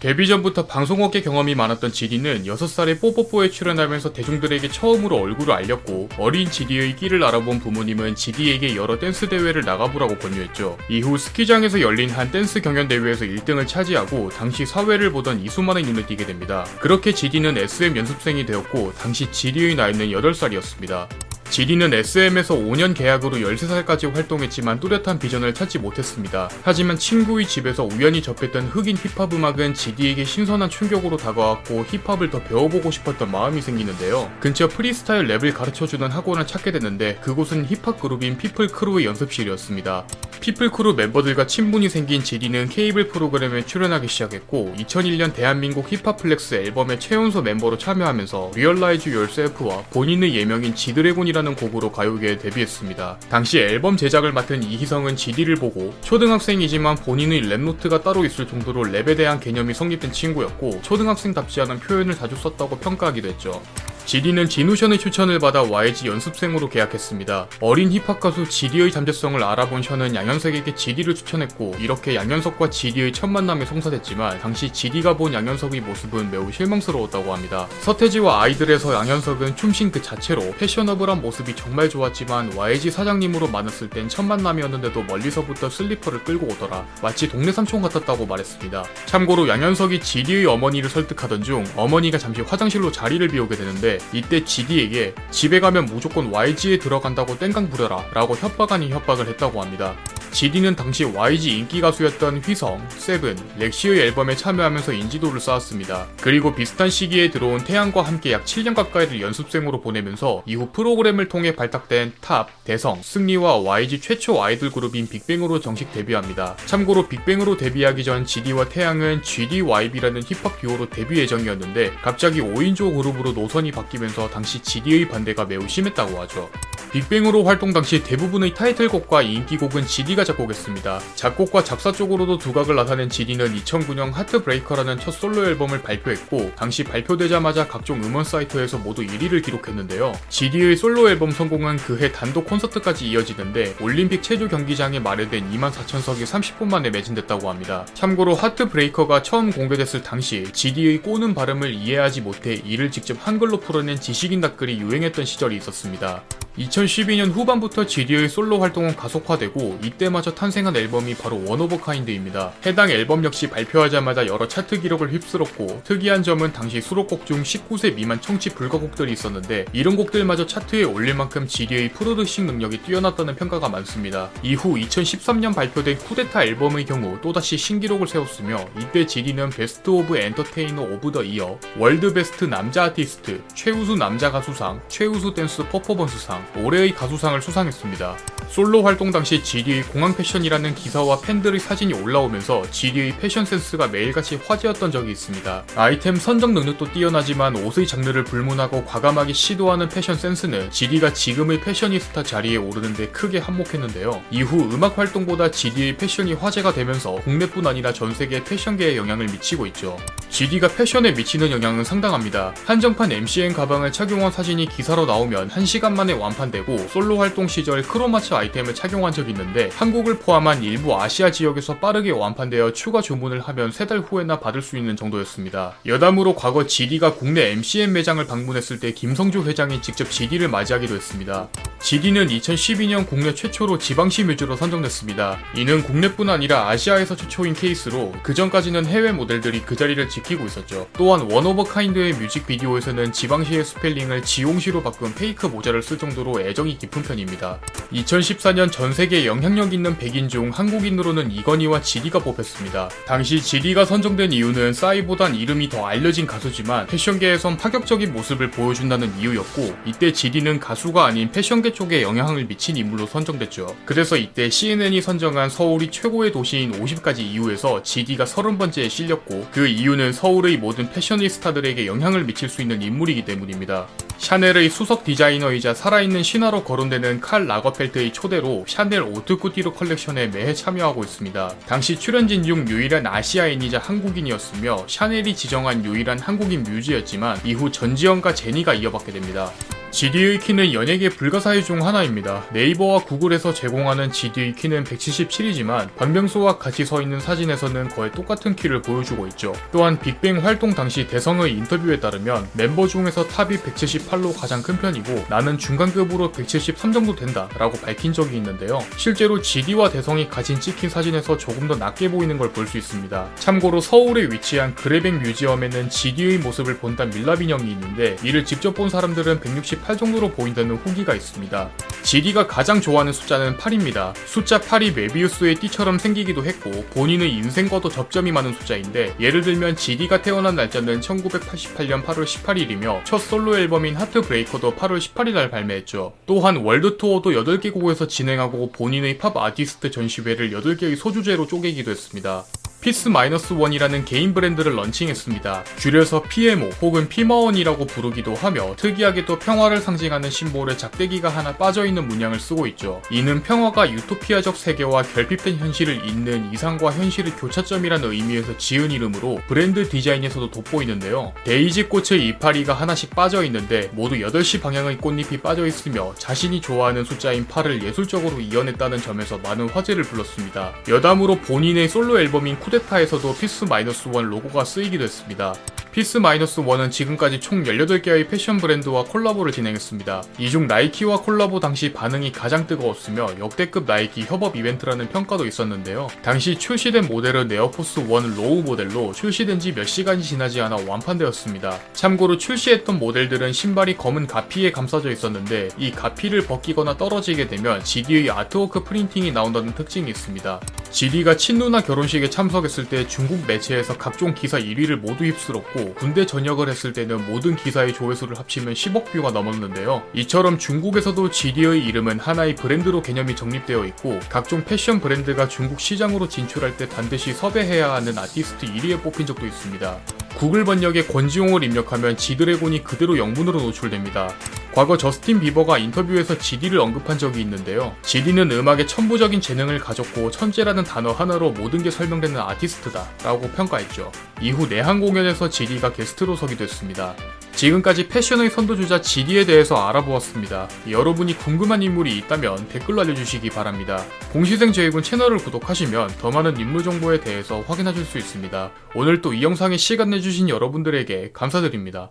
데뷔 전부터 방송업계 경험이 많았던 지디는 6살에 뽀뽀뽀에 출연하면서 대중들에게 처음으로 얼굴을 알렸고 어린 지디의 끼를 알아본 부모님은 지디에게 여러 댄스 대회를 나가보라고 권유했죠. 이후 스키장에서 열린 한 댄스 경연 대회에서 1등을 차지하고 당시 사회를 보던 이수만의 눈을 띄게 됩니다. 그렇게 지디는 SM 연습생이 되었고 당시 지디의 나이는 8살이었습니다. 지디는 SM에서 5년 계약으로 13살까지 활동했지만 뚜렷한 비전을 찾지 못했습니다. 하지만 친구의 집에서 우연히 접했던 흑인 힙합 음악은 지디에게 신선한 충격으로 다가왔고 힙합을 더 배워보고 싶었던 마음이 생기는데요. 근처 프리스타일 랩을 가르쳐주는 학원을 찾게 됐는데 그곳은 힙합 그룹인 피플 크루의 연습실이었습니다. 피플 크루 멤버들과 친분이 생긴 지디는 케이블 프로그램에 출연하기 시작했고 2001년 대한민국 힙합 Flex 앨범의 최연소 멤버로 참여하면서 Realize Yourself와 본인의 예명인 지드래곤이라 는 곡으로 가요계에 데뷔했습니다. 당시 앨범 제작을 맡은 이희성은 지디를 보고 초등학생이지만 본인의 랩노트가 따로 있을 정도로 랩에 대한 개념이 성립된 친구였고 초등학생답지 않은 표현을 자주 썼다고 평가하기도 했죠. 지디는 지누션의 추천을 받아 YG 연습생으로 계약했습니다. 어린 힙합 가수 지디의 잠재성을 알아본 션은 양현석에게 지디를 추천했고 이렇게 양현석과 지디의 첫 만남이 성사됐지만 당시 지디가 본 양현석의 모습은 매우 실망스러웠다고 합니다. 서태지와 아이들에서 양현석은 춤신 그 자체로 패셔너블한 모습이 정말 좋았지만 YG 사장님으로 만났을 땐 첫 만남이었는데도 멀리서부터 슬리퍼를 끌고 오더라. 마치 동네 삼촌 같았다고 말했습니다. 참고로 양현석이 지디의 어머니를 설득하던 중 어머니가 잠시 화장실로 자리를 비우게 되는데 이때 GD에게 집에 가면 무조건 YG에 들어간다고 땡깡 부려라 라고 협박 아닌 협박을 했다고 합니다. GD는 당시 YG 인기 가수였던 휘성, 세븐, 렉시의 앨범에 참여하면서 인지도를 쌓았습니다. 그리고 비슷한 시기에 들어온 태양과 함께 약 7년 가까이를 연습생으로 보내면서 이후 프로그램을 통해 발탁된 탑, 대성, 승리와 YG 최초 아이돌 그룹인 빅뱅으로 정식 데뷔합니다. 참고로 빅뱅으로 데뷔하기 전 GD와 태양은 GDYB라는 힙합 듀오로 데뷔 예정이었는데 갑자기 5인조 그룹으로 노선이 바뀌면서 당시 GD의 반대가 매우 심했다고 하죠. 빅뱅으로 활동 당시 대부분의 타이틀곡과 인기곡은 GD가 작곡했습니다. 작곡과 작사 쪽으로도 두각을 나타낸 GD는 2009년 하트브레이커라는 첫 솔로 앨범을 발표했고 당시 발표되자마자 각종 음원 사이트에서 모두 1위를 기록했는데요. GD의 솔로 앨범 성공은 그해 단독 콘서트까지 이어지는데 올림픽 체조 경기장에 마련된 2만 4천석이 30분 만에 매진됐다고 합니다. 참고로 하트브레이커가 처음 공개됐을 당시 GD의 꼬는 발음을 이해하지 못해 이를 직접 한글로 풀어낸 지식인 댓글이 유행했던 시절이 있었습니다. 2012년 후반부터 GD의 솔로 활동은 가속화되고 이때마저 탄생한 앨범이 바로 One of a Kind입니다. 해당 앨범 역시 발표하자마자 여러 차트 기록을 휩쓸었고 특이한 점은 당시 수록곡 중 19세 미만 청취 불가 곡들이 있었는데 이런 곡들마저 차트에 올릴 만큼 GD의 프로듀싱 능력이 뛰어났다는 평가가 많습니다. 이후 2013년 발표된 쿠데타 앨범의 경우 또다시 신기록을 세웠으며 이때 GD는 Best of Entertainer of the Year, World Best 남자 아티스트, 최우수 남자 가수상, 최우수 댄스 퍼포먼스상, 올해의 가수상을 수상했습니다. 솔로 활동 당시 GD의 공항 패션이라는 기사와 팬들의 사진이 올라오면서 GD의 패션 센스가 매일같이 화제였던 적이 있습니다. 아이템 선정 능력도 뛰어나지만 옷의 장르를 불문하고 과감하게 시도하는 패션 센스는 GD가 지금의 패셔니스타 자리에 오르는데 크게 한몫했는데요. 이후 음악 활동보다 GD의 패션이 화제가 되면서 국내뿐 아니라 전 세계 패션계에 영향을 미치고 있죠. GD가 패션에 미치는 영향은 상당합니다. 한정판 MCM 가방을 착용한 사진이 기사로 나오면 1시간 만에 완판되고 솔로 활동 시절 크롬하츠 아이템을 착용한 적이 있는데 한국을 포함한 일부 아시아 지역에서 빠르게 완판되어 추가 주문을 하면 세달 후에나 받을 수 있는 정도였습니다. 여담으로 과거 GD가 국내 MCM 매장을 방문했을 때 김성주 회장이 직접 GD를 맞이하기도 했습니다. GD는 2012년 국내 최초로 지방시 뮤즈로 선정됐습니다. 이는 국내뿐 아니라 아시아에서 최초인 케이스로 그 전까지는 해외 모델들이 그 자리를 지키고 있었죠. 또한 One of a Kind의 뮤직비디오에서는 지방시의 스펠링을 지용시로 바꾼 페이크 모자를 쓸 정도로 애정이 깊은 편입니다. 2014년 전 세계 영향력 있는 백인 중 한국인으로는 이건희와 지디가 뽑혔습니다. 당시 지디가 선정된 이유는 싸이보단 이름이 더 알려진 가수지만 패션계에선 파격적인 모습을 보여준다는 이유였고 이때 지디는 가수가 아닌 패션계 쪽에 영향을 미친 인물로 선정됐죠. 그래서 이때 CNN이 선정한 서울이 최고의 도시인 50가지 이유에서 지디가 30번째에 실렸고 그 이유는 서울의 모든 패셔니스타들에게 영향을 미칠 수 있는 인물이기 때문입니다. 샤넬의 수석 디자이너이자 살아있는 신화로 거론되는 칼 라거펠트의 초대로 샤넬 오트쿠튀르 컬렉션에 매해 참여하고 있습니다. 당시 출연진 중 유일한 아시아인이자 한국인이었으며 샤넬이 지정한 유일한 한국인 뮤즈였지만 이후 전지현과 제니가 이어받게 됩니다. GD의 키는 연예계 불가사의 중 하나입니다. 네이버와 구글에서 제공하는 GD의 키는 177이지만 박명수와 같이 서 있는 사진에서는 거의 똑같은 키를 보여주고 있죠. 또한 빅뱅 활동 당시 대성의 인터뷰에 따르면 멤버 중에서 탑이 178로 가장 큰 편이고 나는 중간급으로 173 정도 된다 라고 밝힌 적이 있는데요. 실제로 GD와 대성이 같이 찍힌 사진에서 조금 더 낮게 보이는 걸 볼 수 있습니다. 참고로 서울에 위치한 그레뱅 뮤지엄에는 GD의 모습을 본딴 밀랍 인형이 있는데 이를 직접 본 사람들은 168 정도로 보인다는 후기가 있습니다. GD가 가장 좋아하는 숫자는 8입니다. 숫자 8이 메비우스의 띠처럼 생기기도 했고 본인의 인생과도 접점이 많은 숫자인데 예를 들면 GD가 태어난 날짜는 1988년 8월 18일이며 첫 솔로 앨범인 Heartbreaker도 8월 18일 날 발매했죠. 또한 월드 투어도 8개국에서 진행하고 본인의 팝 아티스트 전시회를 8개의 소주제로 쪼개기도 했습니다. Peace Minus One이라는 개인 브랜드를 런칭했습니다. 줄여서 PMO 혹은 피마원이라고 부르기도 하며 특이하게도 평화를 상징하는 심볼에 작대기가 하나 빠져있는 문양을 쓰고 있죠. 이는 평화가 유토피아적 세계와 결핍된 현실을 잇는 이상과 현실의 교차점이라는 의미에서 지은 이름으로 브랜드 디자인에서도 돋보이는데요. 데이지 꽃의 이파리가 하나씩 빠져있는데 모두 8시 방향의 꽃잎이 빠져있으며 자신이 좋아하는 숫자인 8을 예술적으로 이어냈다는 점에서 많은 화제를 불렀습니다. 여담으로 본인의 솔로 앨범인 쿠데타에서도 Peace Minus One 로고가 쓰이기도 했습니다. Peace Minus One은 지금까지 총 18개의 패션 브랜드와 콜라보를 진행했습니다. 이 중 나이키와 콜라보 당시 반응이 가장 뜨거웠으며 역대급 나이키 협업 이벤트라는 평가도 있었는데요. 당시 출시된 모델은 Air Force One Low 모델로 출시된 지 몇 시간이 지나지 않아 완판되었습니다. 참고로 출시했던 모델들은 신발이 검은 가피에 감싸져 있었는데 이 가피를 벗기거나 떨어지게 되면 GD의 artwork printing이 나온다는 특징이 있습니다. GD가 친누나 결혼식에 참석했을 때 중국 매체에서 각종 기사 1위를 모두 휩쓸었고 군대 전역을 했을 때는 모든 기사의 조회수를 합치면 10억 view가 넘었는데요. 이처럼 중국에서도 GD의 이름은 하나의 브랜드로 개념이 정립되어 있고 각종 패션 브랜드가 중국 시장으로 진출할 때 반드시 섭외해야 하는 아티스트 1위에 뽑힌 적도 있습니다. 구글 번역에 권지용을 입력하면 지드래곤이 그대로 영문으로 노출됩니다. 과거 저스틴 비버가 인터뷰에서 GD를 언급한 적이 있는데요. GD는 음악에 천부적인 재능을 가졌고 천재라는 단어 하나로 모든 게 설명되는 아티스트다 라고 평가했죠. 이후 내한 공연에서 GD가 게스트로 서기도 했습니다. 지금까지 패션의 선도주자 GD에 대해서 알아보았습니다. 여러분이 궁금한 인물이 있다면 댓글로 알려주시기 바랍니다. 공시생 제이군 채널을 구독하시면 더 많은 인물 정보에 대해서 확인하실 수 있습니다. 오늘 또 이 영상에 시간 내주신 여러분들에게 감사드립니다.